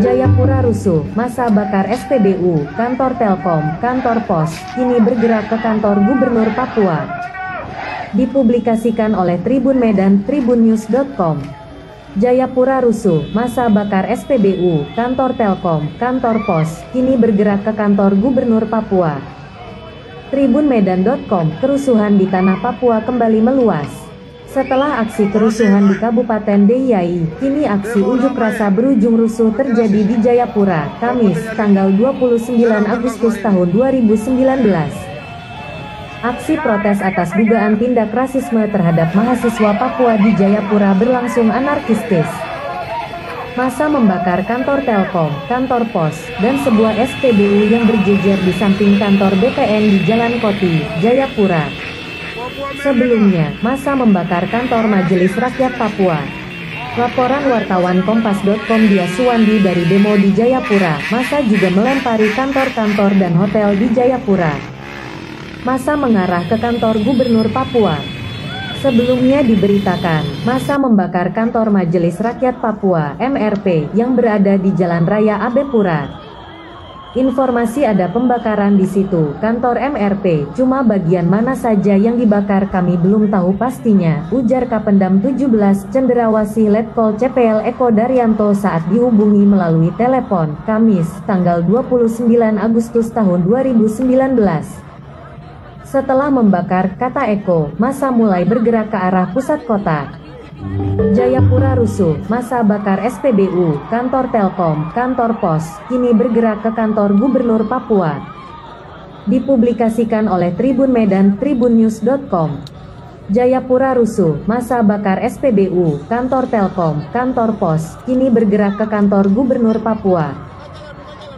Jayapura rusuh, masa bakar SPBU, kantor Telkom, kantor pos, kini bergerak ke kantor Gubernur Papua. Dipublikasikan oleh Tribun Medan, tribunnews.com. Jayapura rusuh, masa bakar SPBU, kantor Telkom, kantor pos, kini bergerak ke kantor Gubernur Papua. Tribunmedan.com, kerusuhan di tanah Papua kembali meluas. Setelah aksi kerusuhan di Kabupaten Deiyai, kini aksi unjuk rasa berujung rusuh terjadi di Jayapura, Kamis, tanggal 29 Agustus tahun 2019. Aksi protes atas dugaan tindak rasisme terhadap mahasiswa Papua di Jayapura berlangsung anarkistis. Masa membakar kantor Telkom, kantor pos, dan sebuah SPBU yang berjejer di samping kantor BPN di Jalan Koti, Jayapura. Sebelumnya, masa membakar kantor Majelis Rakyat Papua. Laporan wartawan Kompas.com dia Suwandi dari demo di Jayapura, masa juga melempari kantor-kantor dan hotel di Jayapura. Masa mengarah ke kantor Gubernur Papua. Sebelumnya diberitakan, masa membakar kantor Majelis Rakyat Papua (MRP) yang berada di Jalan Raya Abepura. Informasi ada pembakaran di situ, kantor MRP, cuma bagian mana saja yang dibakar kami belum tahu pastinya, ujar Kapendam 17 Cenderawasi Letkol CPL Eko Daryanto saat dihubungi melalui telepon, Kamis, tanggal 29 Agustus tahun 2019. Setelah membakar, kata Eko, masa mulai bergerak ke arah pusat kota. Jayapura rusuh, masa bakar SPBU, kantor Telkom, kantor pos, kini bergerak ke kantor Gubernur Papua. Dipublikasikan oleh Tribun Medan, tribunnews.com. Jayapura rusuh, masa bakar SPBU, kantor Telkom, kantor pos, kini bergerak ke kantor Gubernur Papua.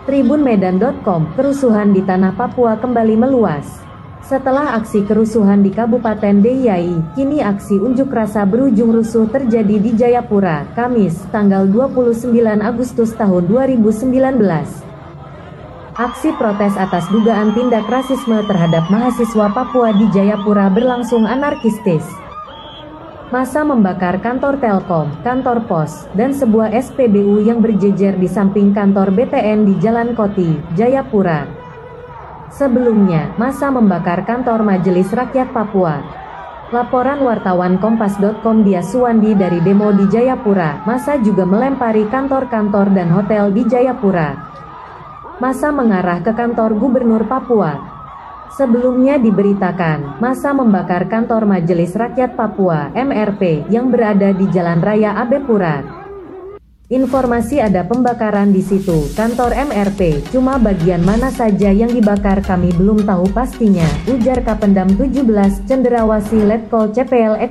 Tribunmedan.com, kerusuhan di tanah Papua kembali meluas. Setelah aksi kerusuhan di Kabupaten Deiyai, kini aksi unjuk rasa berujung rusuh terjadi di Jayapura, Kamis, tanggal 29 Agustus tahun 2019. Aksi protes atas dugaan tindak rasisme terhadap mahasiswa Papua di Jayapura berlangsung anarkistis. Masa membakar kantor Telkom, kantor pos, dan sebuah SPBU yang berjejer di samping kantor BTN di Jalan Koti, Jayapura. Sebelumnya, masa membakar kantor Majelis Rakyat Papua. Laporan wartawan Kompas.com dia Suwandi dari demo di Jayapura, masa juga melempari kantor-kantor dan hotel di Jayapura. Masa mengarah ke kantor Gubernur Papua. Sebelumnya diberitakan, masa membakar kantor Majelis Rakyat Papua (MRP) yang berada di Jalan Raya Abepura. Informasi ada pembakaran di situ, kantor MRP, cuma bagian mana saja yang dibakar kami belum tahu pastinya, ujar Kapendam 17 Cenderawasi Letkol CPL